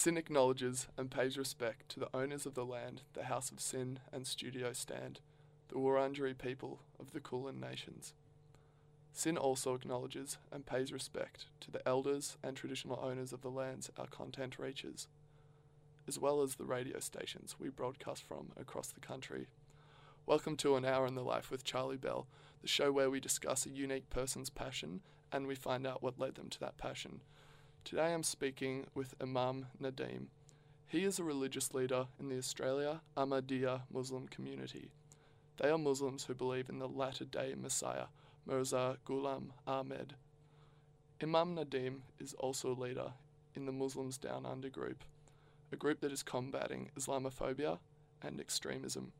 SYN acknowledges and pays respect to the owners of the land, the House of SYN and Studio Stand, the Wurundjeri people of the Kulin Nations. SYN also acknowledges and pays respect to the elders and traditional owners of the lands our content reaches, as well as the radio stations we broadcast from across the country. Welcome to An Hour in the Life with Charlie Bell, the show where we discuss a unique person's passion and we find out what led them to that passion. Today I'm speaking with Imam Nadeem. He is a religious leader in the Australia Ahmadiyya Muslim community. They are Muslims who believe in the latter day Messiah, Mirza Ghulam Ahmad. Imam Nadeem is also a leader in the Muslims Down Under group, a group that is combating Islamophobia and extremism.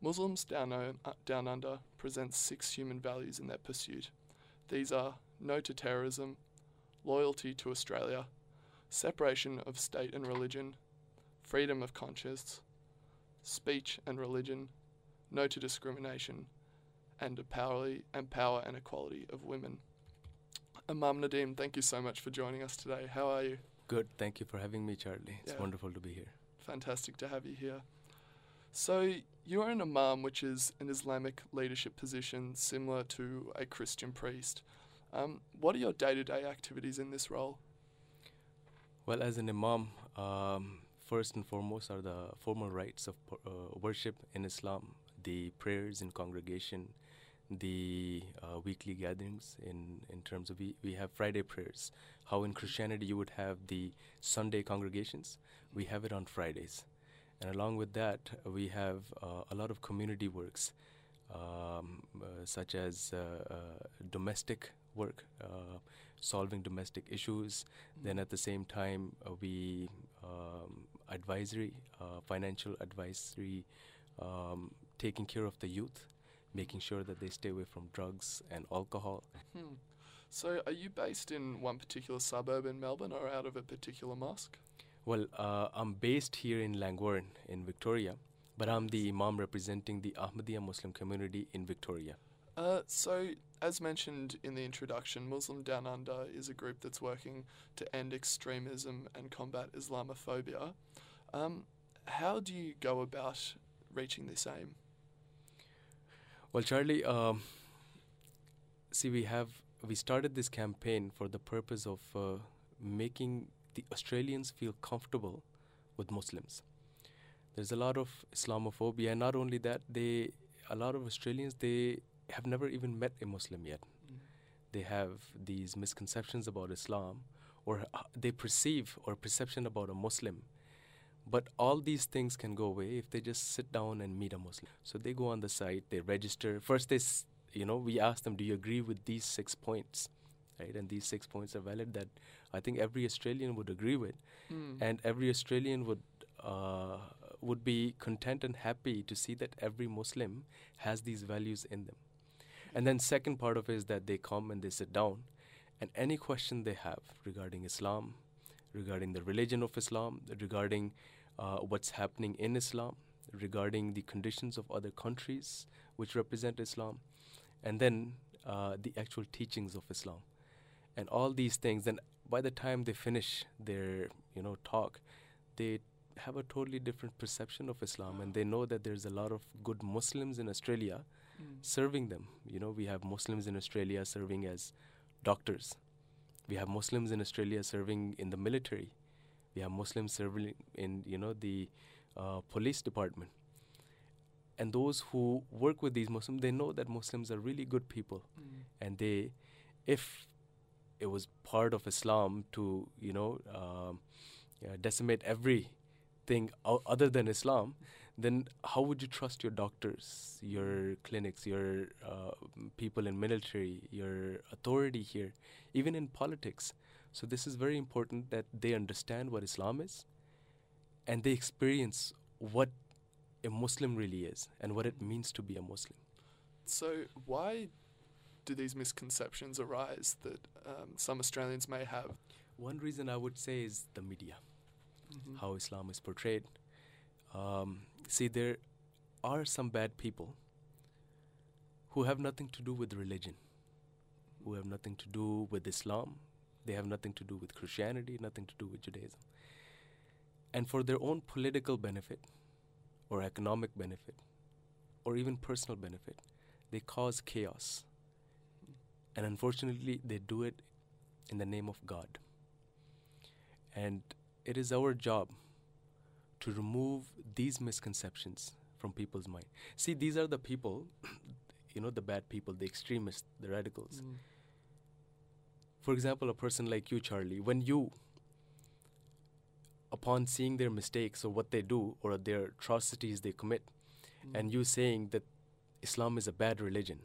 Muslims Down, o- uh, Down Under presents six human values in their pursuit. These are no to terrorism, loyalty to Australia, separation of state and religion, freedom of conscience, speech and religion, no to discrimination, and a powerly and power and equality of women. Imam Nadeem, thank you so much for joining us today. How are you? Good. Thank you for having me, Charlie. It's Yeah. wonderful to be here. Fantastic to have you here. So, you are an imam, which is an Islamic leadership position similar to a Christian priest. Um, what are your day to day activities in this role? Well, as an imam, um, first and foremost are the formal rites of uh, worship in Islam, the prayers in congregation, the uh, weekly gatherings. In in terms of we, we have Friday prayers. How in Christianity you would have the Sunday congregations, we have it on Fridays, and along with that we have uh, a lot of community works. Um, uh, such as uh, uh, domestic work, uh, solving domestic issues, then at the same time, uh, we um, advisory, uh, financial advisory, um, taking care of the youth, making sure that they stay away from drugs and alcohol. Hmm. So, are you based in one particular suburb in Melbourne or out of a particular mosque? Well, uh, I'm based here in Langwarrin in Victoria, but I'm the imam representing the Ahmadiyya Muslim community in Victoria. Uh, so, as mentioned in the introduction, Muslim Down Under is a group that's working to end extremism and combat Islamophobia. Um, how do you go about reaching this aim? Well, Charlie, um, see, we have we started this campaign for the purpose of uh, making the Australians feel comfortable with Muslims. There's a lot of Islamophobia, and not only that, they a lot of Australians they have never even met a Muslim yet. They have these misconceptions about Islam, or uh, they perceive or perception about a Muslim. But all these things can go away if they just sit down and meet a Muslim. So they go on the site, they register. First, they, you know, we ask them, "Do you agree with these six points?" Right, and these six points are valid that I think every Australian would agree with, Mm. and every Australian would uh, would be content and happy to see that every Muslim has these values in them. And then second part of it is that they come and they sit down, and any question they have regarding Islam, regarding the religion of Islam, regarding uh, what's happening in Islam, regarding the conditions of other countries which represent Islam, and then uh, the actual teachings of Islam, and all these things. Then by the time they finish their you know talk, they have a totally different perception of Islam, and they know that there's a lot of good Muslims in Australia Mm. serving them. You know, we have Muslims in Australia serving as doctors. We have Muslims in Australia serving in the military. We have Muslims serving in, you know, the uh, police department. And those who work with these Muslims, they know that Muslims are really good people, Mm. and they, if it was part of Islam to, you know, um, yeah, decimate everything o- other than Islam, then how would you trust your doctors, your clinics, your uh, people in military, your authority here, even in politics? So this is very important that they understand what Islam is, and they experience what a Muslim really is and what it means to be a Muslim. So, why do these misconceptions arise that um, some Australians may have? One reason I would say is the media. Mhm. how Islam is portrayed. Um, see, there are some bad people who have nothing to do with religion, who have nothing to do with Islam, they have nothing to do with Christianity, nothing to do with Judaism. and for their own political benefit or economic benefit or even personal benefit, they cause chaos. And unfortunately, they do it in the name of God. And it is our job to remove these misconceptions from people's mind. See, these are the people, you know, the bad people, the extremists, the radicals. Mm. For example, a person like you, Charlie, when you, upon seeing their mistakes or what they do or their atrocities they commit, Mm. and you saying that Islam is a bad religion,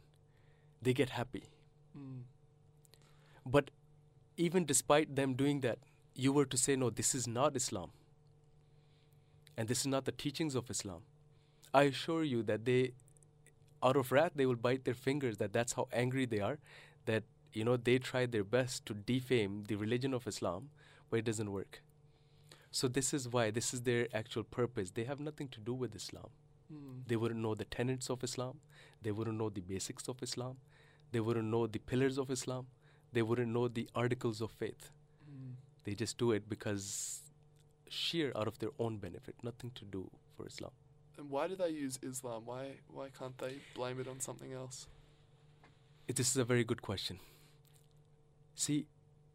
they get happy. Mm. But even despite them doing that, you were to say, no, this is not Islam. And this is not the teachings of Islam. I assure you that they, out of wrath, they will bite their fingers that that's how angry they are, that, you know, they try their best to defame the religion of Islam, but it doesn't work. So this is why, this is their actual purpose. They have nothing to do with Islam. Mm. They wouldn't know the tenets of Islam. They wouldn't know the basics of Islam. They wouldn't know the pillars of Islam. They wouldn't know the articles of faith. Mm. They just do it because sheer out of their own benefit, nothing to do for Islam. And why do they use Islam? Why why can't they blame it on something else? It- This is a very good question. See,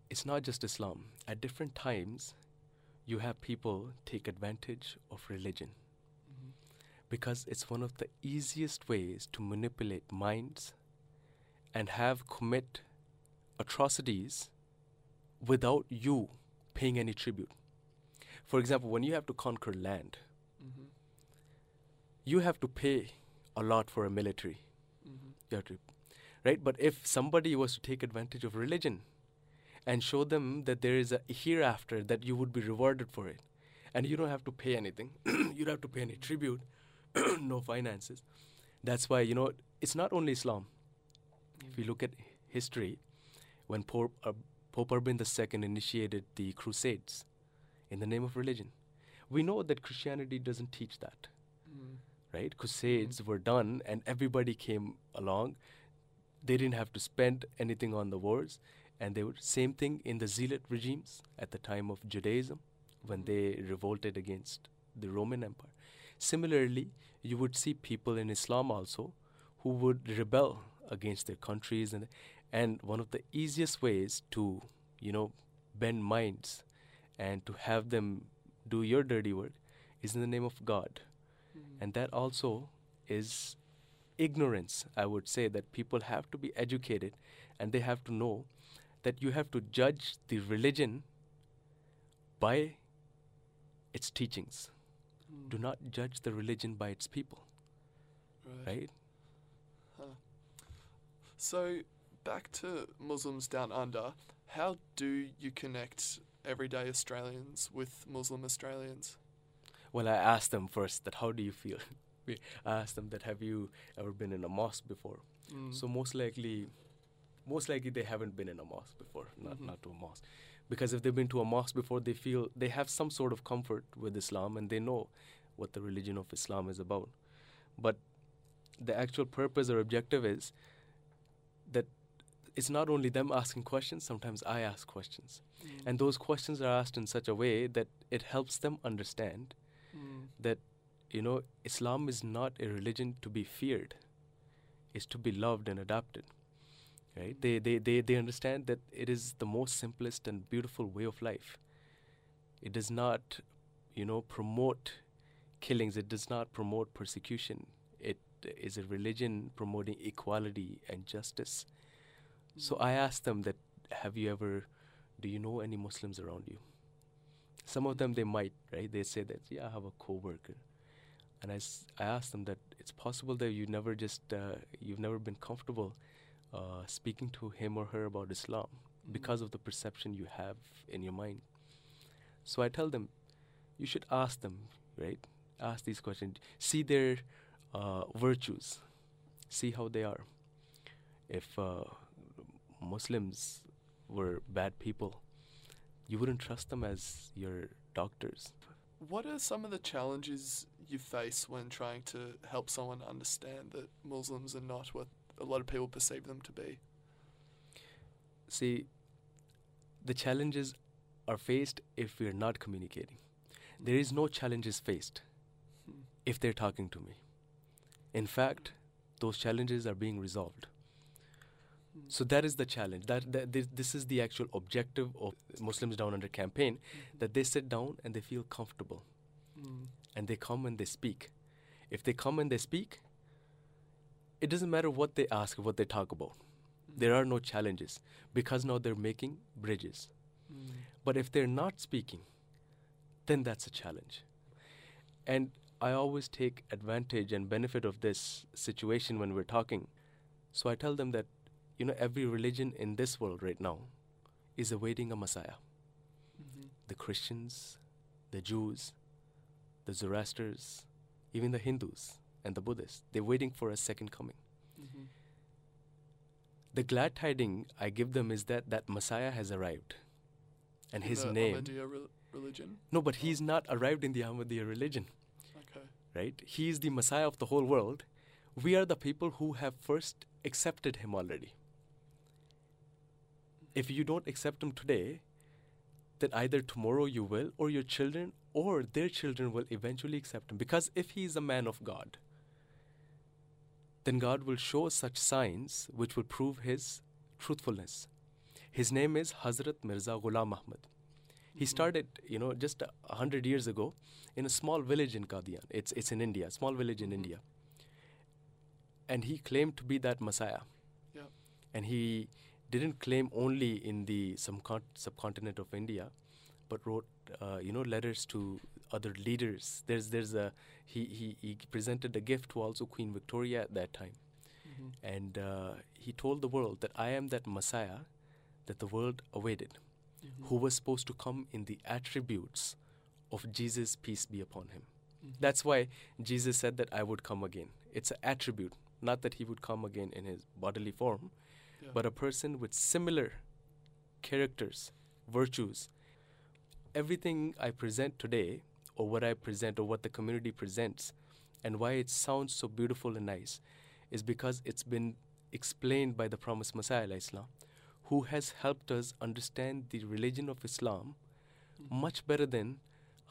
it's not just Islam. At different times, you have people take advantage of religion Mhm. because it's one of the easiest ways to manipulate minds and have commit atrocities without you paying any tribute. For example, when you have to conquer land, Mhm. you have to pay a lot for a military. Mhm. You have to, right? But if somebody was to take advantage of religion and show them that there is a hereafter that you would be rewarded for it, and you don't have to pay anything, you don't have to pay any tribute, no finances. That's why you know it's not only Islam. If you look at history, when Pope, uh, Pope Urban II initiated the Crusades in the name of religion, we know that Christianity doesn't teach that Mm. right? Crusades were done and everybody came along. They didn't have to spend anything on the wars. And they were same thing in the zealot regimes at the time of Judaism when they revolted against the Roman Empire. Similarly, you would see people in Islam also who would rebel against their countries and and one of the easiest ways to, you know, bend minds and to have them do your dirty work is in the name of God Mm. and that also is ignorance i would say that people have to be educated and they have to know that you have to judge the religion by its teachings Mm. do not judge the religion by its people Right. right Huh. So, back to Muslims down under, how do you connect everyday Australians with Muslim Australians? well i asked them first that how do you feel We- i asked them that have you ever been in a mosque before Mm. So most likely, most likely they haven't been in a mosque before, not Mhm. not to a mosque, because if they've been to a mosque before, they feel they have some sort of comfort with Islam and they know what the religion of Islam is about. But the actual purpose or objective is it's not only them asking questions. Sometimes I ask questions, Mm. and those questions are asked in such a way that it helps them understand Mm. that you know Islam is not a religion to be feared is to be loved and adopted right they, they they they understand that it is the most simplest and beautiful way of life it does not you know promote killings it does not promote persecution it is a religion promoting equality and justice so i asked them that have you ever do you know any muslims around you some of them they might right they say that yeah i have a coworker and I, I asked them that it's possible that you never just uh, you've never been comfortable uh, speaking to him or her about Islam Mm. because of the perception you have in your mind. So I tell them, you should ask them, right? Ask these questions, see their uh, virtues, see how they are. If uh, Muslims were bad people, you wouldn't trust them as your doctors. What are some of the challenges you face when trying to help someone understand that Muslims are not what a lot of people perceive them to be? See, the challenges are faced if we're not communicating. there is no challenges faced Hmm. if they're talking to me. In fact, those challenges are being resolved. So that is the challenge. That, that this, this is the actual objective of Muslims Down Under campaign. Mhm. That they sit down and they feel comfortable, Mm. and they come and they speak. If they come and they speak, it doesn't matter what they ask what they talk about. There are no challenges because now they're making bridges. Mm. But if they're not speaking, then that's a challenge. And I always take advantage and benefit of this situation when we're talking. So I tell them that, you know, every religion in this world right now is awaiting a Messiah. Mhm. The Christians, the Jews, the Zoroasters, even the Hindus and the Buddhists, they're waiting for a second coming. Mhm. The glad tiding I give them is that that Messiah has arrived. And In his name Ahmadiyya religion no but he's not arrived in the Ahmadiyya religion, Okay. right? He is the Messiah of the whole world. We are the people who have first accepted him already. If you don't accept him today, then either tomorrow you will, or your children or their children will eventually accept him. Because if he is a man of God, then God will show such signs which will prove his truthfulness. His name is Hazrat Mirza Ghulam Ahmad. He Mhm. started, you know, just a hundred years ago in a small village in Qadian. It's it's in India, small village in Mhm. India. And he claimed to be that Messiah. Yeah. And he didn't claim only in the subcon- subcontinent of India, but wrote, uh, you know, letters to other leaders. There's there's a he, he he presented a gift to also Queen Victoria at that time, Mhm. and uh, he told the world that I am that Messiah that the world awaited Mhm. who was supposed to come in the attributes of Jesus, peace be upon him. Mhm. That's why Jesus said that I would come again. It's an attribute, not that he would come again in his bodily form, Yeah. but a person with similar characters, virtues. Everything I present today, or what I present, or what the community presents, and why it sounds so beautiful and nice, is because it's been explained by the promised Messiah, Islam, who has helped us understand the religion of Islam Mhm. much better than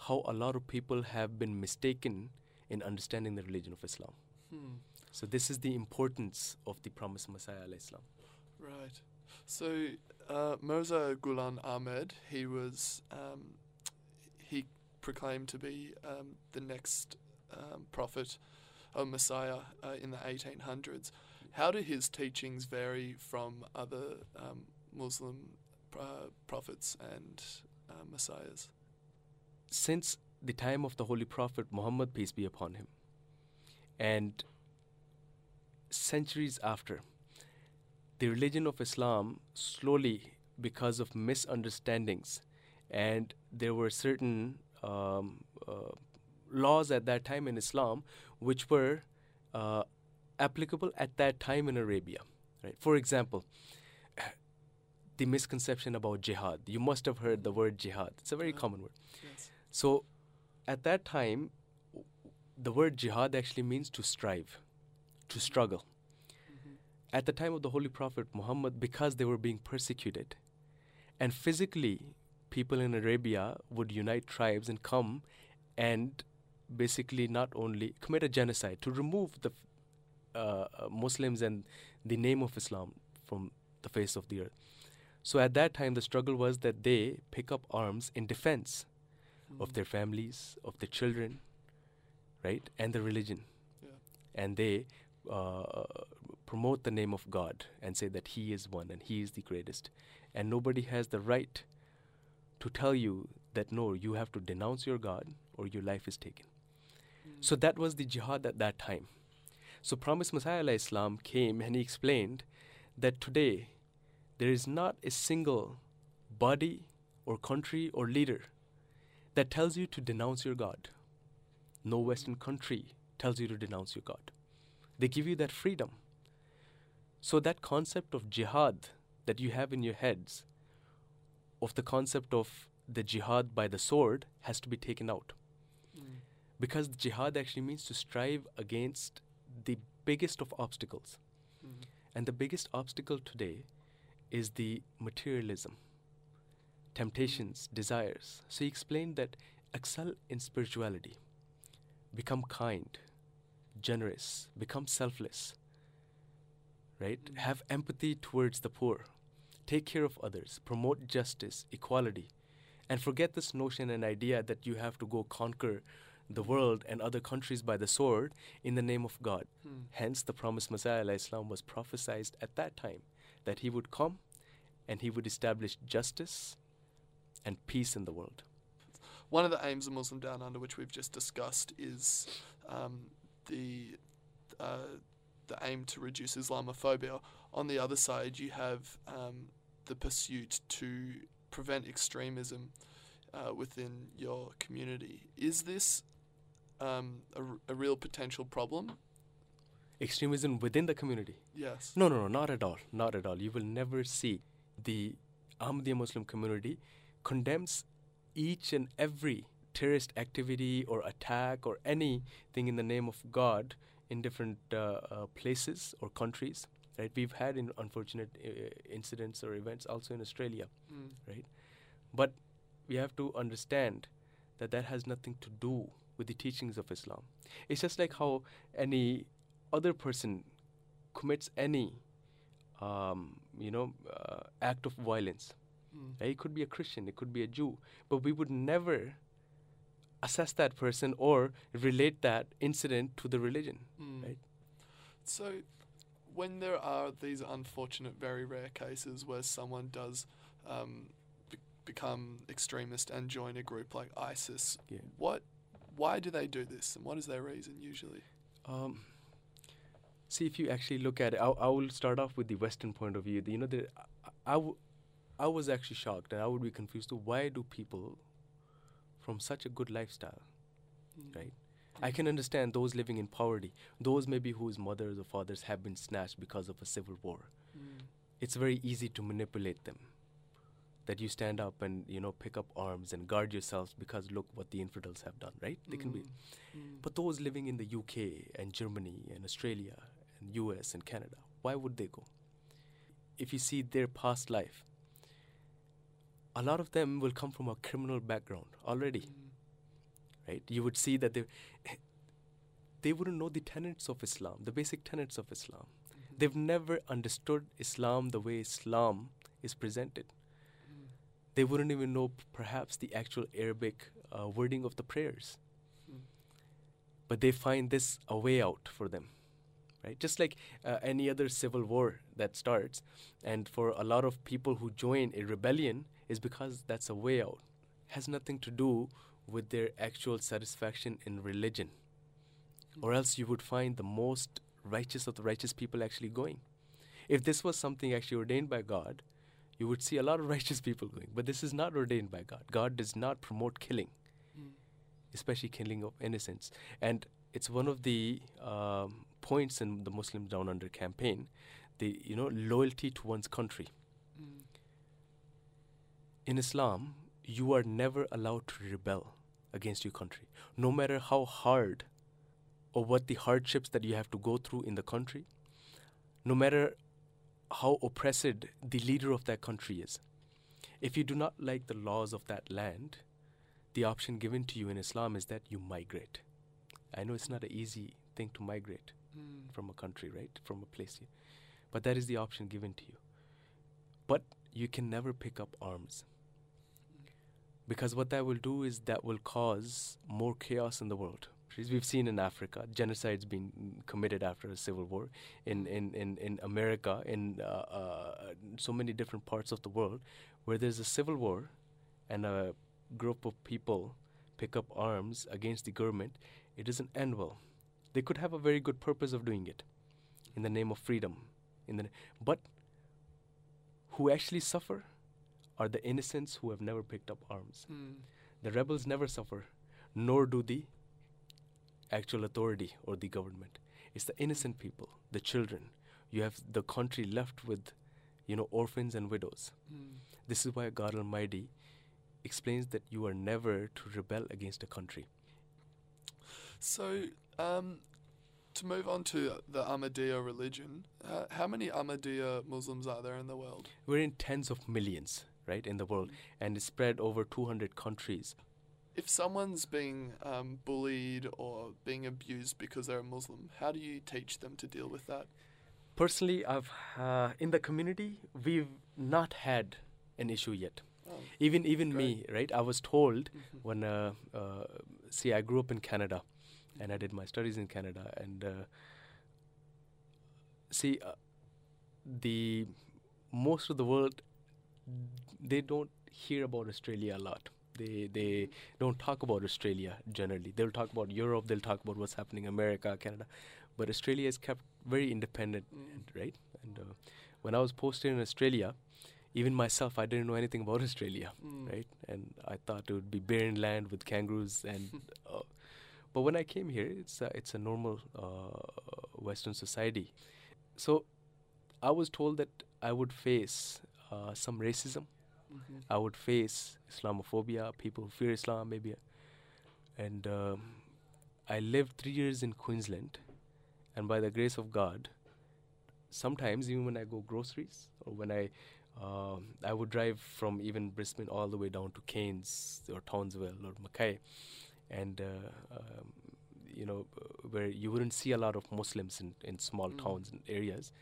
how a lot of people have been mistaken in understanding the religion of Islam. Hmm. So this is the importance of the promised Messiah, Islam. Right. So uh, Mirza Ghulam Ahmad, he was um, he proclaimed to be um, the next um, prophet or Messiah uh, in the 1800s. How do his teachings vary from other um, Muslim uh, prophets and uh, messiahs? Since the time of the Holy Prophet Muhammad, peace be upon him, and centuries after, the religion of Islam slowly, because of misunderstandings, and there were certain um, uh, laws at that time in Islam which were uh, applicable at that time in Arabia. Right? For example, the misconception about jihad. You must have heard the word jihad. It's a very Yeah. common word. Yes. So, at that time, the word jihad actually means to strive, to struggle. At the time of the Holy Prophet Muhammad, because they were being persecuted, and physically, people in Arabia would unite tribes and come and basically not only commit a genocide to remove the uh, uh, Muslims and the name of Islam from the face of the earth. So at that time, the struggle was that they pick up arms in defense of Mhm. their families, of their children, right, and the religion. Yeah. And they uh, promote the name of God and say that He is one and He is the greatest. And nobody has the right to tell you that no, you have to denounce your God or your life is taken. Mm. So that was the jihad at that time. So Promised Messiah Islam came and he explained that today there is not a single body or country or leader that tells you to denounce your God. No Western country tells you to denounce your God. They give you that freedom. So that concept of jihad that you have in your heads, of the concept of the jihad by the sword, has to be taken out Mm. because jihad actually means to strive against the biggest of obstacles Mm. and the biggest obstacle today is the materialism temptations desires so he explained that excel in spirituality, become kind, generous, become selfless, right? Mm. Have empathy towards the poor, take care of others, promote justice, equality, and forget this notion and idea that you have to go conquer the world and other countries by the sword in the name of God. Hmm. Hence, the promised Messiah Islam was prophesied at that time that he would come and he would establish justice and peace in the world. One of the aims of Muslim Down Under, which we've just discussed, is um, the uh, the aim to reduce Islamophobia. On the other side, you have um, the pursuit to prevent extremism uh, within your community. Is this um, a, a real potential problem? Extremism within the community. Yes. No, no, no, not at all. Not at all. You will never see the Ahmadiyya Muslim community condemns each and every terrorist activity or attack or anything in the name of God in different uh, uh, places or countries. Right? We've had in unfortunate uh, incidents or events also in Australia. Mm. But we have to understand that that has nothing to do with the teachings of Islam. It's just like how any other person commits any, um, you know, uh, act of violence. Mm. Right? It could be a Christian, it could be a Jew, but we would never assess that person or relate that incident to the religion. Mm. Right. So, when there are these unfortunate, very rare cases where someone does um, be- become extremist and join a group like ISIS, Yeah. what, why do they do this, and what is their reason usually? Um, see, if you actually look at it, I, I will start off with the Western point of view. You know, the, I, I, w- I was actually shocked, and I would be confused to why do people from such a good lifestyle, Mm. right? I can understand those living in poverty, those maybe whose mothers or fathers have been snatched because of a civil war. Mm. It's very easy to manipulate them. That you stand up and you know pick up arms and guard yourselves because look what the infidels have done, right? They can be Mm. Mm. but those living in the UK and Germany and Australia and US and Canada, why would they go? If you see their past life, a lot of them will come from a criminal background already, Mm. right? You would see that they they wouldn't know the tenets of Islam, the basic tenets of Islam. Mhm. They've never understood Islam the way Islam is presented. Mm. They wouldn't even know p- perhaps the actual Arabic uh, wording of the prayers. Mm. but they find this a way out for them right just like uh, any other civil war that starts and for a lot of people who join a rebellion is because that's a way out has nothing to do with their actual satisfaction in religion or else you would find the most righteous of the righteous people actually going if this was something actually ordained by god you would see a lot of righteous people going but this is not ordained by god god does not promote killing Mm. especially killing of innocents. And it's one of the um, points in the Muslim Down Under campaign, the you know loyalty to one's country. In Islam, you are never allowed to rebel against your country, no matter how hard or what the hardships that you have to go through in the country, no matter how oppressed the leader of that country is. If you do not like the laws of that land, the option given to you in Islam is that you migrate. I know it's not an easy thing to migrate Mm. from a country, right? From a place. But that is the option given to you. But you can never pick up arms. Because what that will do is that will cause more chaos in the world. We've seen in Africa, genocides being committed after a civil war. In, in, in, in America, in uh, uh, so many different parts of the world, where there's a civil war and a group of people pick up arms against the government, it doesn't end well. They could have a very good purpose of doing it in the name of freedom. In the, but who actually suffer are the innocents who have never picked up arms. Mm. The rebels never suffer, nor do the actual authority or the government. It's the innocent people, the children. You have the country left with, you know, orphans and widows. Mm. This is why God Almighty explains that you are never to rebel against a country. So, um, to move on to the Ahmadiyya religion, uh, how many Ahmadiyya Muslims are there in the world? We're in tens of millions, right, in the world, and it's spread over 200 countries. If someone's being um, bullied or being abused because they're a Muslim, how do you teach them to deal with that? Personally, I've uh, in the community we've not had an issue yet. Oh, Even even me, right? I was told mhm, when uh, uh, see I grew up in Canada and I did my studies in Canada and uh, see uh, the most of the world they don't hear about Australia a lot. They they don't talk about Australia generally. They'll talk about Europe. They'll talk about what's happening in America, Canada, but Australia is kept very independent, mm, right? And uh, when I was posted in Australia, even myself, I didn't know anything about Australia mm, right? And I thought it would be barren land with kangaroos, and uh, but when I came here, it's a, it's a normal uh, Western society. So I was told that I would face uh, some racism. mhm, I would face Islamophobia, people who fear Islam, maybe. And um, I lived three years in Queensland, and by the grace of God, sometimes even when I go groceries or when I um, I would drive from even Brisbane all the way down to Cairns or Townsville or Mackay, and uh, um, you know where you wouldn't see a lot of Muslims in, in small Mm. towns and areas,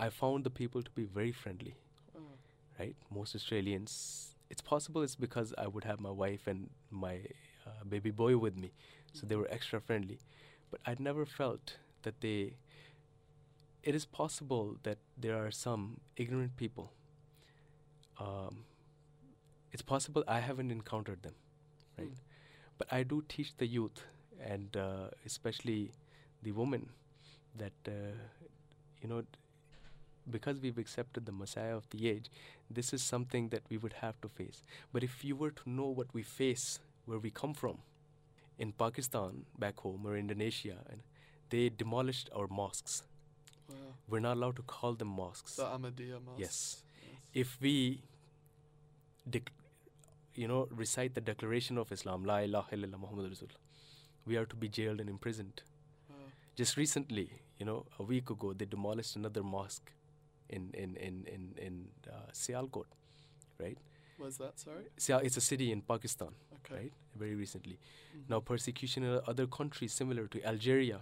I found the people to be very friendly oh, right? Most Australians, it's possible it's because I would have my wife and my uh, baby boy with me, so they mhm, were extra friendly. But I'd never felt that they. It is possible that there are some ignorant people. Um, it's possible I haven't encountered them, right? mm, But I do teach the youth, and uh, especially the women, that uh, you know, because we've accepted the Messiah of the age, this is something that we would have to face. But if you were to know what we face, where we come from, in Pakistan, back home, or Indonesia, and they demolished our mosques. wow. We're not allowed to call them mosques. The Ahmadiyya mosques. Yes. yes. if we, dec- you know, recite the declaration of Islam, La ilaha illallah Muhammad Rasul, we are to be jailed and imprisoned. Wow. Just recently, you know, a week ago, they demolished another mosque in in in in in uh, Sialkot, right? Was that sorry? Sial, it's a city in Pakistan, Okay. right? Very recently. mhm, Now, persecution in other countries similar to Algeria,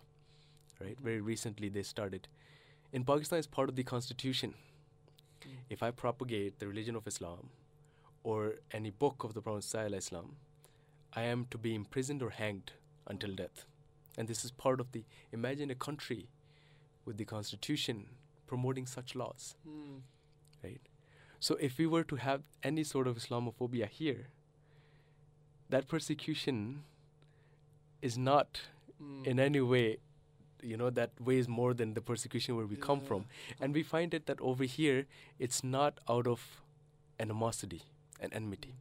right? Mhm. Very recently they started. In Pakistan, it's part of the constitution. mm, If I propagate the religion of Islam or any book of the Prophet Islam, I am to be imprisoned or hanged until death. And this is part of the. Imagine a country with the constitution promoting such laws, mm, right? So if we were to have any sort of Islamophobia here, that persecution is not mm, in any way, you know, that weighs more than the persecution where we come from. And we find it that over here, it's not out of animosity and enmity.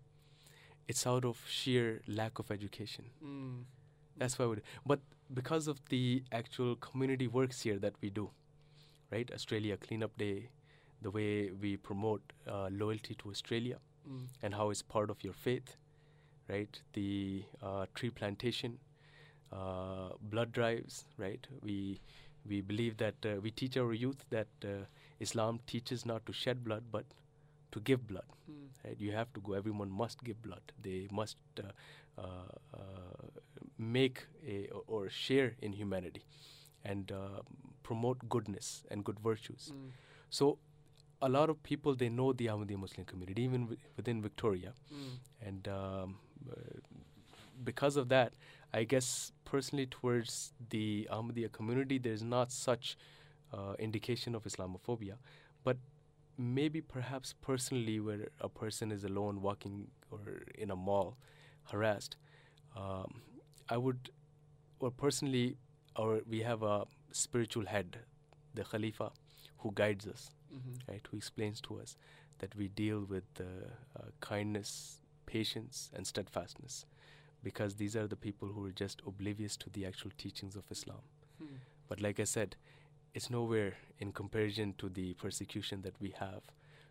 It's out of sheer lack of education. mm, That's why we. But because of the actual community works here that we do, right? Australia Cleanup Day, the way we promote uh, loyalty to Australia mm, and how it's part of your faith, right? The uh, tree plantation, uh, blood drives, right? We we believe that uh, we teach our youth that uh, Islam teaches not to shed blood but to give blood. mm, Right? You have to go. Everyone must give blood. They must uh, make a or share in humanity and uh, promote goodness and good virtues. mm, So, a lot of people they know the Ahmadiyya Muslim community, even wi- within Victoria, mm, and um, uh, because of that, I guess personally towards the Ahmadiyya community, there's not such uh, indication of Islamophobia, but maybe perhaps personally, where a person is alone walking or in a mall, harassed, um, I would, or personally, or we have a spiritual head, the Khalifa, who guides us mhm, right, who explains to us that we deal with uh, uh, kindness, patience, and steadfastness, because these are the people who are just oblivious to the actual teachings of Islam. mm. But like I said, it's nowhere in comparison to the persecution that we have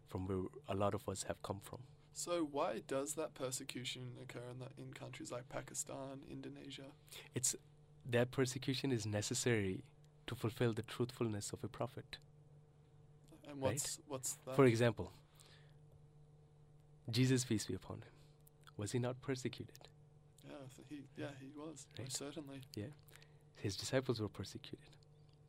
from where a lot of us have come from. So why does that persecution occur in, the, in countries like Pakistan, Indonesia? It's that persecution is necessary to fulfill the truthfulness of a prophet. And Right. what's what's that? For example, Jesus, peace be upon him, Was he not persecuted? Yeah, he, yeah, he was Right. certainly. His disciples were persecuted,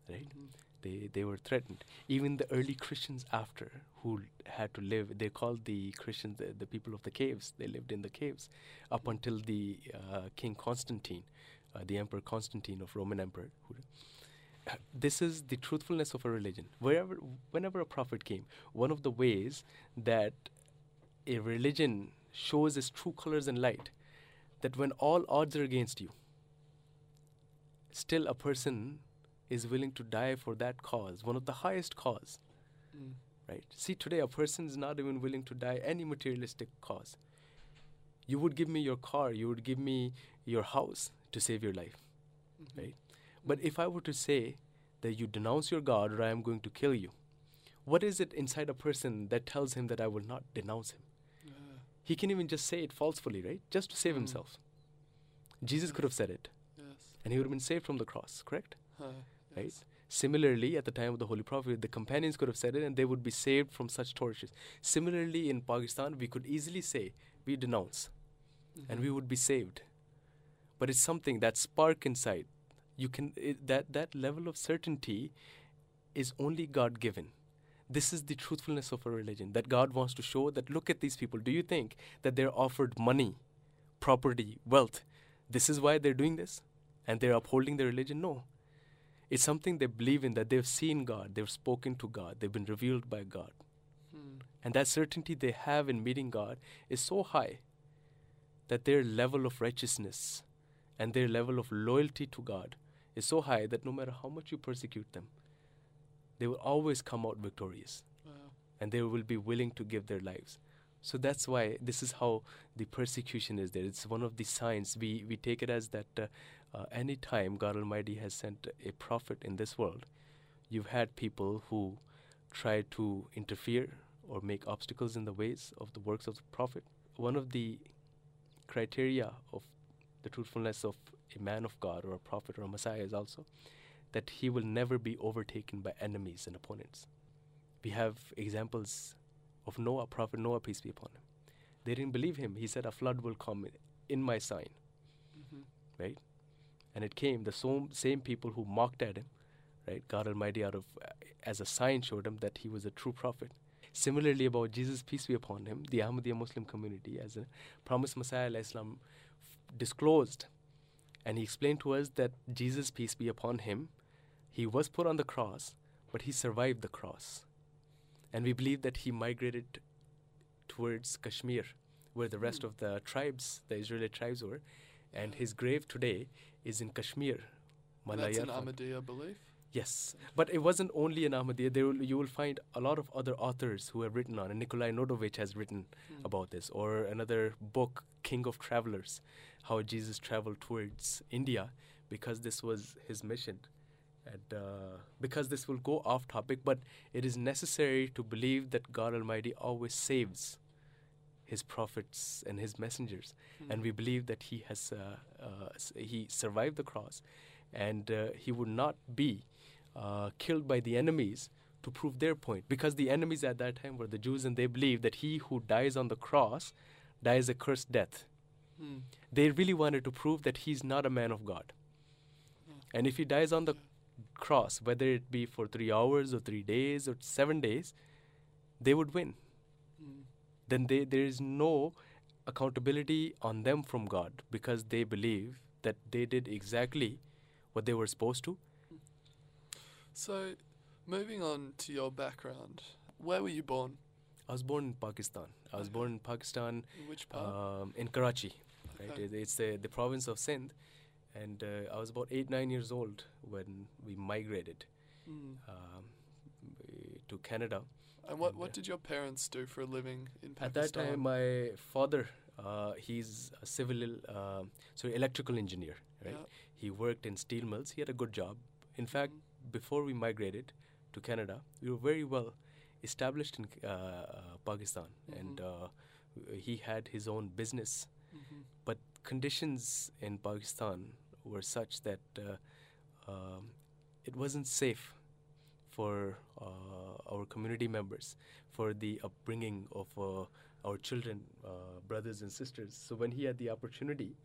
right? Mhm. They they were threatened. Even the early Christians after who had to live, they called the Christians the, the people of the caves. They lived in the caves up until the uh, King Constantine, uh, the Emperor Constantine of Roman Emperor. Who, uh, this is the truthfulness of a religion. Wherever, whenever a prophet came, one of the ways that a religion shows its true colors and light, that when all odds are against you, still a person is willing to die for that cause, one of the highest cause, Mm. right? See, today a person is not even willing to die any materialistic cause. You would give me your car, you would give me your house to save your life. Mhm. Right. But if I were to say that you denounce your God or I am going to kill you, what is it inside a person that tells him that I will not denounce him? Yeah. He can even just say it falsely, right? Just to save Mm. himself. Jesus could have said it Yes. and he would have been saved from the cross, correct? Uh, Right. Similarly, at the time of the Holy Prophet, the companions could have said it and they would be saved from such tortures. Similarly, in Pakistan, we could easily say, we denounce and Mhm. we would be saved. But it's something that spark inside. You can it, that that level of certainty is only God given. This is the truthfulness of a religion that God wants to show that look at these people. Do you think that they're offered money, property, wealth? This is why they're doing this and they're upholding their religion? No. It's something they believe in that they've seen God, they've spoken to God, they've been revealed by God. Mm. And that certainty they have in meeting God is so high that their level of righteousness and their level of loyalty to God is so high that no matter how much you persecute them, they will always come out victorious Wow. and they will be willing to give their lives. So that's why this is how the persecution is there. It's one of the signs. We, we take it as that uh, uh, any time God Almighty has sent a prophet in this world, you've had people who try to interfere or make obstacles in the ways of the works of the prophet. One of the criteria of the truthfulness of a man of God or a prophet or a Messiah is also that he will never be overtaken by enemies and opponents. We have examples of Noah, prophet Noah, peace be upon him. They didn't believe him. He said, A flood will come in my sign. Mhm. right? And it came, the same, same people who mocked at him, right? God Almighty, out of uh, as a sign, showed him that he was a true prophet. Similarly, about Jesus, peace be upon him, the Ahmadiyya Muslim community, as a promised Messiah, Islam, disclosed, and he explained to us that Jesus, peace be upon him, he was put on the cross, but he survived the cross. And we believe that he migrated towards Kashmir, where the rest Hmm. of the tribes, the Israeli tribes were, and his grave today is in Kashmir. That's an. Ahmadiyya belief. Yes, but it wasn't only in Ahmadiyya. There will, you will find a lot of other authors who have written on it. Nikolai Notovich has written Mm. about this, or another book, King of Travelers, how Jesus traveled towards India because this was his mission. And uh, because this will go off topic, but it is necessary to believe that God Almighty always saves his prophets and his messengers and Mm. we believe that he has uh, uh, he survived the cross and uh, he would not be uh, killed by the enemies to prove their point because the enemies at that time were the Jews and they believed that he who dies on the cross dies a cursed death Mm. they really wanted to prove that he's not a man of God Mm. and if he dies on the cross whether it be for 3 hours or 3 days or 7 days they would win Mm. then they, there is no accountability on them from God because they believe that they did exactly what they were supposed to. So, moving on to your background, where were you born? I was born in Pakistan. I was Okay. born in Pakistan, In which part? um, in Karachi. Right, Okay. It- it's the, the province of Sindh, and uh, I was about eight nine years old when we migrated Mm. um, to Canada. And what, and, what uh, did your parents do for a living in Pakistan? At that time, my father, uh, he's a civil, uh, sorry, electrical engineer. Right, Yeah. he worked in steel mills. He had a good job. In fact, Mhm. Before we migrated to Canada, we were very well established in uh, uh, Pakistan, and Mhm. uh, he had his own business. Mhm. But conditions in Pakistan were such that uh, um, it wasn't safe for uh, our community members, for the upbringing of uh, our children, uh, brothers and sisters. So when he had the opportunity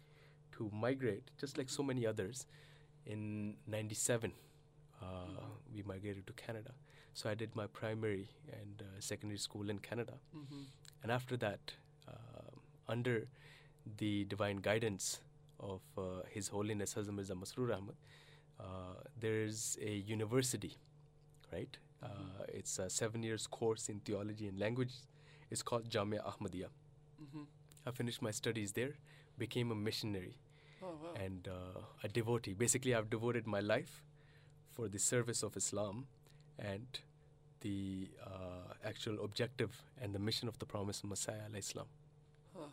to migrate, just like so many others, in '97, uh, we migrated to Canada. So I did my primary and uh, secondary school in Canada, Mm-hmm. and after that, uh, under the divine guidance of uh, His Holiness Hazrat Mirza Masroor Ahmad, uh, there's a university, right? Uh, it's a seven years course in theology and language. It's called Jamia Ahmadiyya. Mm-hmm. I finished my studies there, became a missionary Oh wow. and uh, a devotee. Basically, I've devoted my life for the service of Islam and the uh, actual objective and the mission of the promised Messiah, Islam. Huh.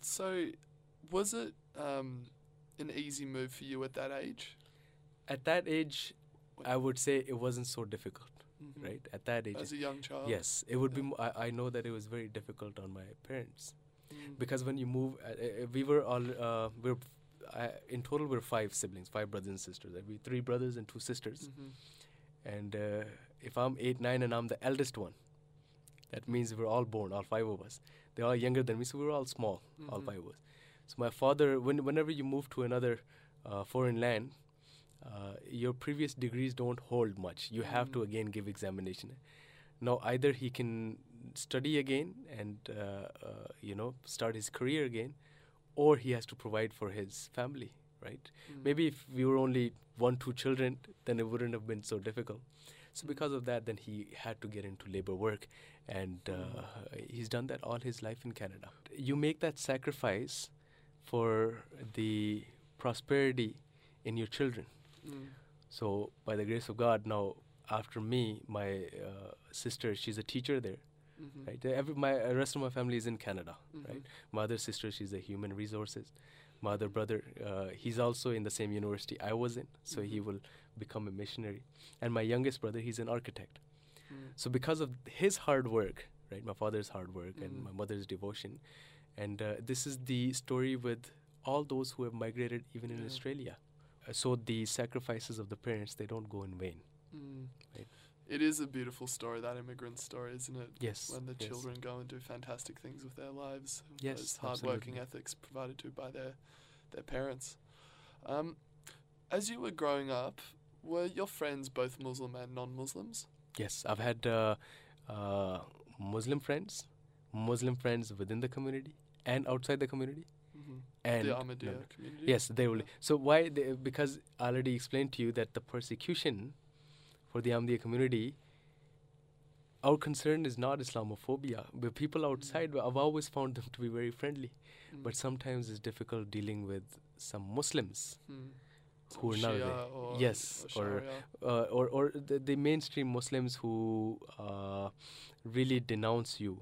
So, was it um, an easy move for you at that age? At that age, I would say it wasn't so difficult, Mhm. right? At that age, As a young child. yes, it would be. yeah. Mo- I, I know that it was very difficult on my parents Mm. because when you move, uh, uh, we were all uh, we're uh, in total we're five siblings, five brothers and sisters. We three brothers and two sisters. Mhm. And uh, if I'm eight, nine, and I'm the eldest one, that means we're all born, all five of us. They're all younger than me, so we're all small, all Mhm. five of us. So my father, when, whenever you move to another uh, foreign land, uh, your previous degrees don't hold much. You have to Mm. again give examination. Now either he can study again and uh, uh, you know start his career again, or he has to provide for his family, right? Mm. Maybe if we were only one, two children, then it wouldn't have been so difficult. So because of that, then he had to get into labor work, and uh, he's done that all his life in Canada. You make that sacrifice for the prosperity in your children. Mm. So by the grace of God, now after me, my uh, sister, she's a teacher there, Mhm. right? Every my uh, rest of my family is in Canada, Mhm. right? My other sister, she's a human resources. My other brother, uh, he's also in the same university I was in, so he Mhm. will become a missionary. And my youngest brother, he's an architect. Mm. So because of his hard work, right, my father's hard work and my mother's devotion, and uh, this is the story with all those who have migrated even in Australia. Uh, so the sacrifices of the parents, they don't go in vain. Mm. Right. It is a beautiful story, that immigrant story, isn't it? Yes. When the yes. children go and do fantastic things with their lives. and Yes, Those hard working absolutely. ethics provided to by their their parents. Um, as you were growing up, were your friends both Muslim and non Muslims? Yes, I've had uh, uh, Muslim friends, Muslim friends within the community and outside the community, Mm-hmm. and The Ahmadiyya no. community? Yes, they will. Yeah. So why? They, because I already explained to you that the persecution for the Ahmadiyya community. Our concern is not Islamophobia, but people outside. I've always found them to be very friendly, Mm. but sometimes it's difficult dealing with some Muslims Mm. who are Some now Shia there. or, Yes, or, or- uh, or or the, the mainstream Muslims who uh, really denounce you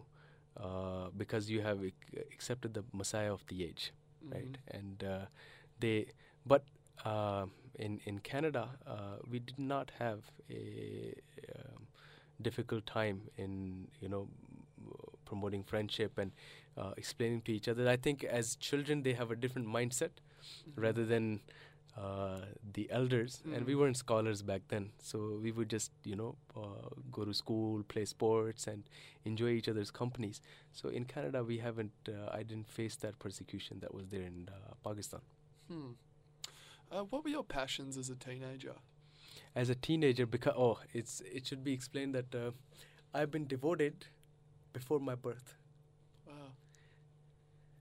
uh, because you have ac- accepted the Messiah of the age, right? Mhm. And uh, they, but uh, in in Canada, uh, we did not have a um, difficult time in you know promoting friendship and uh, explaining to each other. I think as children they have a different mindset Mhm. rather than uh, the elders. And we Mm. weren't scholars back then, so we would just you know uh, go to school, play sports, and enjoy each other's companies. So in Canada, we haven't. Uh, I didn't face that persecution that was there in uh, Pakistan. Hmm. Uh, what were your passions as a teenager? As a teenager, because oh, it's it should be explained that uh, I've been devoted before my birth. Wow.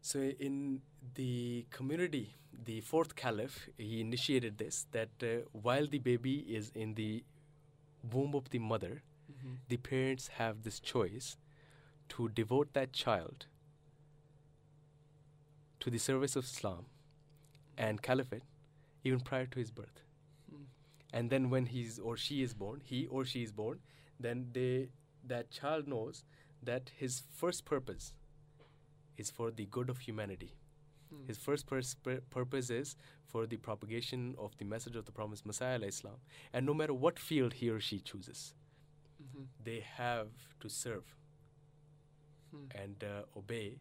So in the community, the fourth caliph, he initiated this that uh, while the baby is in the womb of the mother, Mm-hmm. the parents have this choice to devote that child to the service of Islam and caliphate even prior to his birth. Mm. And then when he's or she is born, he or she is born, then they that child knows that his first purpose is for the good of humanity. Mm. His first pers- pur- purpose is for the propagation of the message of the promised Messiah, Islam. And no matter what field he or she chooses, Mhm. they have to serve Hmm. and uh, obey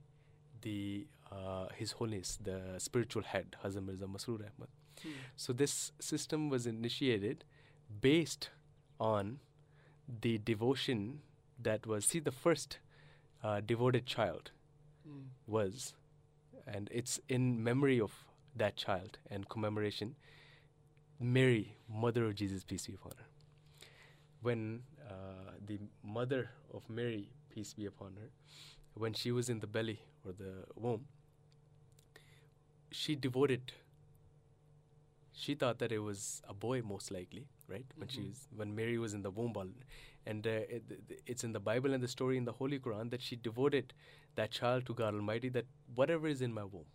the uh, His Holiness, the spiritual head, Hazrat Mirza Masroor Ahmad. Hmm. So this system was initiated based on the devotion that was. See, the first uh, devoted child Mm. was, and it's in memory of that child and commemoration. Mary, mother of Jesus, peace be upon her. When uh, the mother of Mary, peace be upon her, when she was in the belly or the womb, she devoted. She thought that it was a boy, most likely, right? When she Mhm. was, when Mary was in the womb, and uh, it, it's in the Bible and the story in the Holy Quran that she devoted that child to God Almighty. That whatever is in my womb,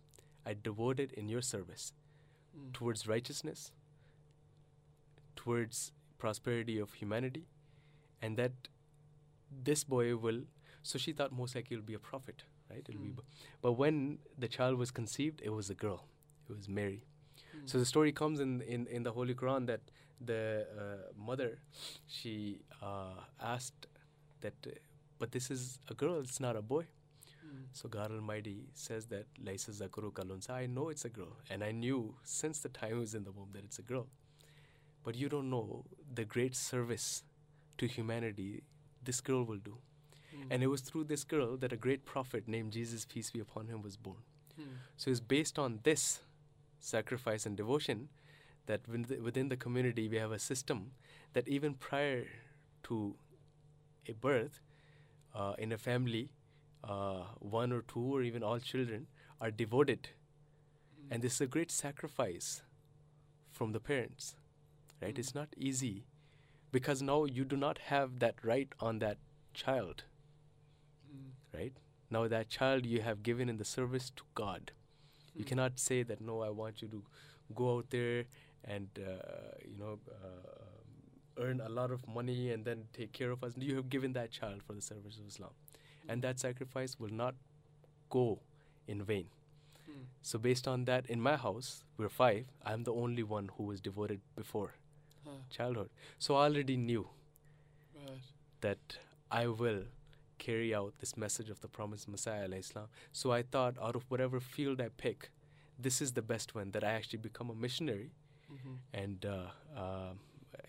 I devote it in your service Mm. towards righteousness, towards prosperity of humanity, and that this boy will. So she thought most likely it'll be a prophet, right? It'll be, Mm. but when the child was conceived, it was a girl. It was Mary. Mm. So the story comes in in, in the Holy Quran that the uh, mother, she uh, asked that, uh, but this is a girl. It's not a boy. Mm. So God Almighty says that Laisa Zakuru Kalunsa. I know it's a girl, and I knew since the time I was in the womb that it's a girl. But you don't know the great service to humanity this girl will do. Mm. And it was through this girl that a great prophet named Jesus, peace be upon him, was born. Mm. So it's based on this sacrifice and devotion that within the, community we have a system that even prior to a birth uh, in a family, uh, one or two or even all children are devoted, Mm. and this is a great sacrifice from the parents. Right? Mm. It's not easy because now you do not have that right on that child. Mm. Right? Now that child you have given in the service to God. You Mm. cannot say that no, I want you to go out there and uh, you know uh, earn a lot of money and then take care of us. You have given that child for the service of Islam, and that sacrifice will not go in vain. Mm. So based on that, in my house we're five. I'm the only one who was devoted before Huh. childhood. So I already knew Right. that I will carry out this message of the promised Messiah, Islam. So I thought, out of whatever field I pick, this is the best one that I actually become a missionary, Mm-hmm. and uh,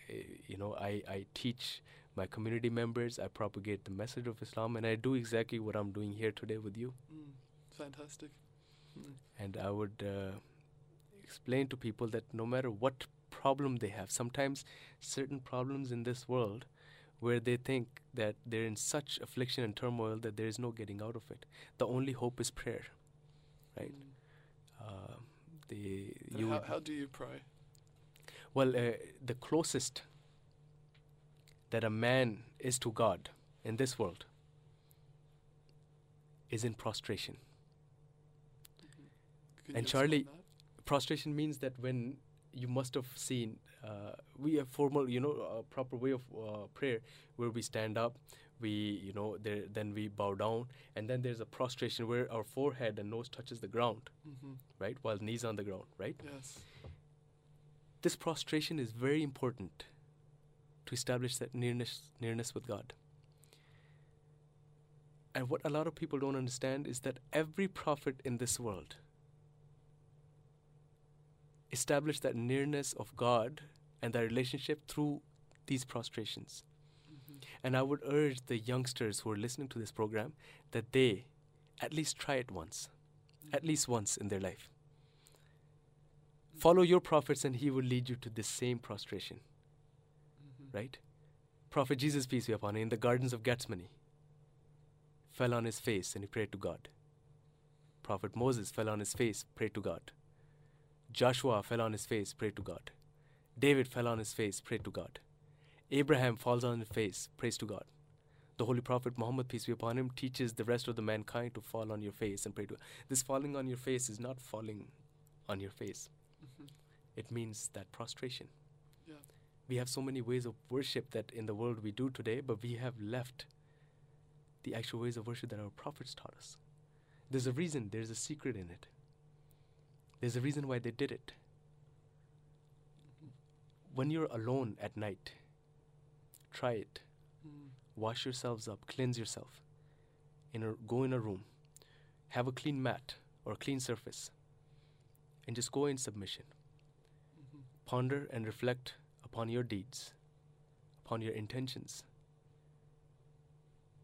I- you know, I, I teach my community members, I propagate the message of Islam, and I do exactly what I'm doing here today with you. Mm. Fantastic. Mm. And I would uh, explain to people that no matter what problem they have, sometimes certain problems in this world where they think that they're in such affliction and turmoil that there is no getting out of it. The only hope is prayer, right? Mm. Uh, the you how, how do you pray? well, uh, the closest that a man is to God in this world is in prostration. Can And Charlie- prostration means that when you must have seen we have formal you know a proper way of uh, prayer where we stand up we you know there then we bow down and then there's a prostration where our forehead and nose touches the ground Mm-hmm. right while knees on the ground right Yes. this prostration is very important to establish that nearness nearness with god and what a lot of people don't understand is that every prophet in this world established that nearness of God and that relationship through these prostrations. Mm-hmm. And I would urge the youngsters who are listening to this program that they at least try it once, at least once in their life. Follow your prophets, and he will lead you to the same prostration, Mm-hmm. right? Prophet Jesus, peace be upon him, in the gardens of Gethsemane, fell on his face and he prayed to God. Prophet Moses fell on his face, prayed to God. Joshua fell on his face, prayed to God. David fell on his face, prayed to God. Abraham falls on his face, prays to God. The Holy Prophet Muhammad, peace be upon him, teaches the rest of the mankind to fall on your face and pray to God. This falling on your face is not falling on your face. Mm-hmm. It means that prostration. Yeah. We have so many ways of worship that in the world we do today, but we have left the actual ways of worship that our prophets taught us. There's a reason, there's a secret in it. There's a reason why they did it. When you're alone at night, try it. Mm. Wash yourselves up, cleanse yourself. In a, go in a room, have a clean mat or a clean surface, and just go in submission. Mm-hmm. Ponder and reflect upon your deeds, upon your intentions,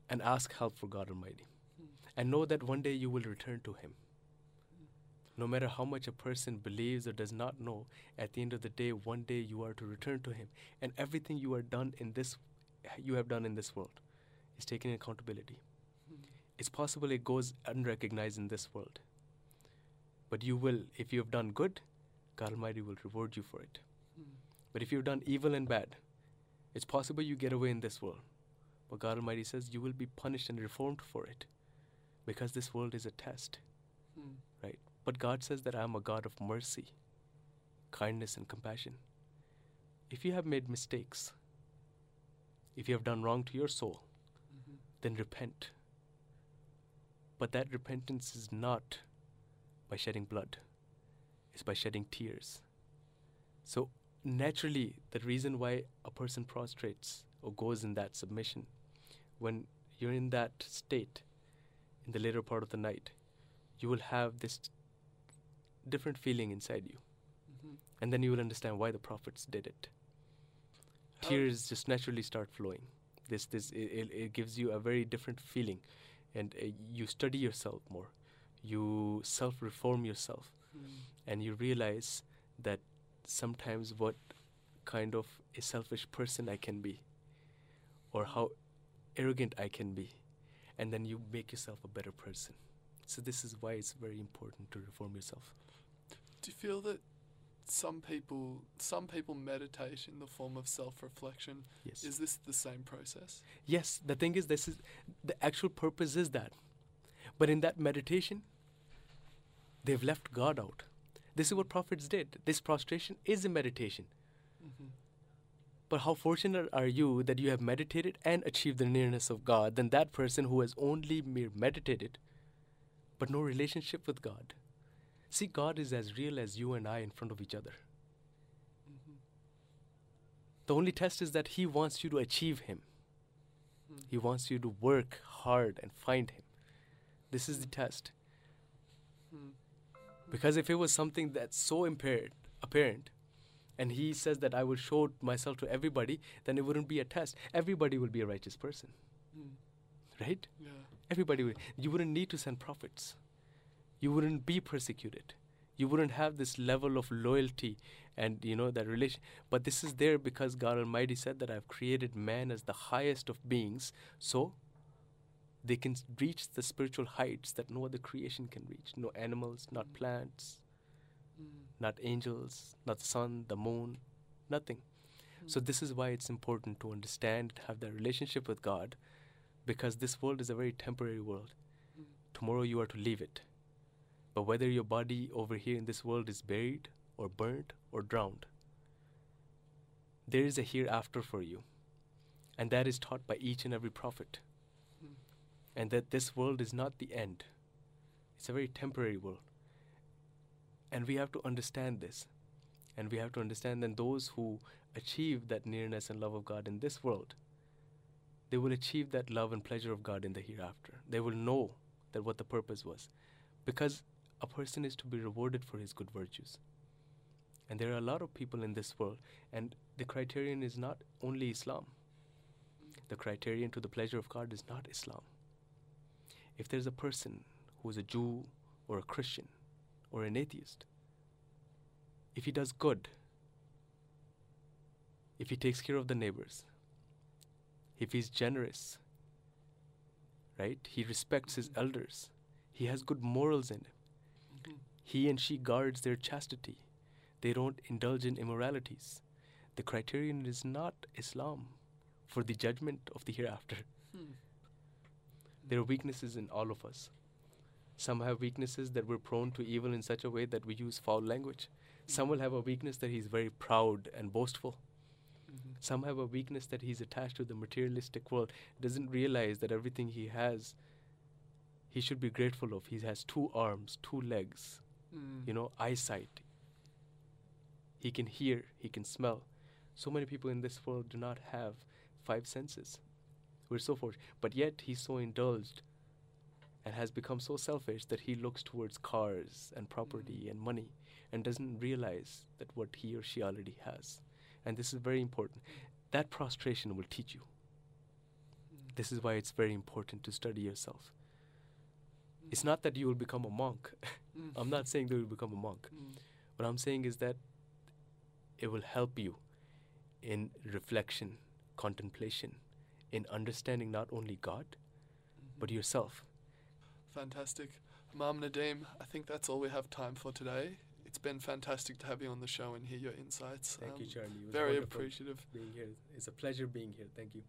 and ask help for God Almighty. and know that one day you will return to Him. No matter how much a person believes or does not know, at the end of the day, one day you are to return to Him, and everything you are done in this, you have done in this world, is taken accountability. Hmm. It's possible it goes unrecognized in this world, but you will, if you have done good, God Almighty will reward you for it. Hmm. But if you've done evil and bad, it's possible you get away in this world. But God Almighty says you will be punished and reformed for it because this world is a test? But God says that I am a God of mercy, kindness, and compassion. If you have made mistakes, if you have done wrong to your soul, Mhm. then repent. But that repentance is not by shedding blood, it's by shedding tears. So, naturally, the reason why a person prostrates or goes in that submission, when you're in that state in the later part of the night, you will have this different feeling inside you. Mhm. And then you will understand why the prophets did it. How- Tears just naturally start flowing. This, this, it, it, it gives you a very different feeling, and uh, you study yourself more. You self-reform yourself, Mm. and you realize that sometimes what kind of a selfish person I can be, or how arrogant I can be, and then you make yourself a better person. So this is why it's very important to reform yourself. Do you feel that some people some people meditate in the form of self-reflection? Yes. Is this the same process? Yes, the thing is, this is the actual purpose is that. But in that meditation, they've left God out. This is what prophets did. This prostration is a meditation. Mm-hmm. But how fortunate are you that you have meditated and achieved the nearness of God than that person who has only mere meditated, but no relationship with God? See, God is as real as you and I in front of each other. Mm-hmm. The only test is that He wants you to achieve Him. Mm. He wants you to work hard and find Him. This is the test. Because if it was something that's so impaired, apparent, and He says that I will show myself to everybody, then it wouldn't be a test. Everybody will be a righteous person, Mm. right? Yeah. Everybody would. You wouldn't need to send prophets. You wouldn't be persecuted. You wouldn't have this level of loyalty and you know that relation. But this is there because God Almighty said that I've created man as the highest of beings, so they can reach the spiritual heights that no other creation can reach. No animals, not plants, Mm. not angels, not the sun, the moon, nothing. So this is why it's important to understand, and have that relationship with God, because this world is a very temporary world. Mm. Tomorrow you are to leave it. But whether your body over here in this world is buried or burnt or drowned, there is a hereafter for you. And that is taught by each and every prophet. Mm. And that this world is not the end. It's a very temporary world. And we have to understand this. And we have to understand that those who achieve that nearness and love of God in this world, they will achieve that love and pleasure of God in the hereafter. They will know that what the purpose was. Because a person is to be rewarded for his good virtues. And there are a lot of people in this world, and the criterion is not only Islam. The criterion to the pleasure of God is not Islam. If there's a person who is a Jew or a Christian or an atheist, if he does good, if he takes care of the neighbors, if he's generous, right? He respects his elders. He has good morals in him. He and she guards their chastity. They don't indulge in immoralities. The criterion is not Islam for the judgment of the hereafter. Mm. There are weaknesses in all of us. Some have weaknesses that we're prone to evil in such a way that we use foul language. Some will have a weakness that he's very proud and boastful. Mhm. Some have a weakness that he's attached to the materialistic world, doesn't realize that everything he has, he should be grateful of. He has two arms, two legs, Mm. you know, eyesight. He can hear, he can smell. So many people in this world do not have five senses. We're so fortunate. But yet he's so indulged and has become so selfish that he looks towards cars and property and money and doesn't realize that what he or she already has. And this is very important. That prostration will teach you. Mm. This is why it's very important to study yourself. It's not that you will become a monk. Mm. I'm not saying that you'll become a monk. Mm. What I'm saying is that it will help you in reflection, contemplation, in understanding not only God, but Mhm. yourself. Fantastic. Imam Nadeem, I think that's all we have time for today. It's been fantastic to have you on the show and hear your insights. Thank you, Um, Charlie. It was Very appreciative. being here. It's a pleasure being here. Thank you.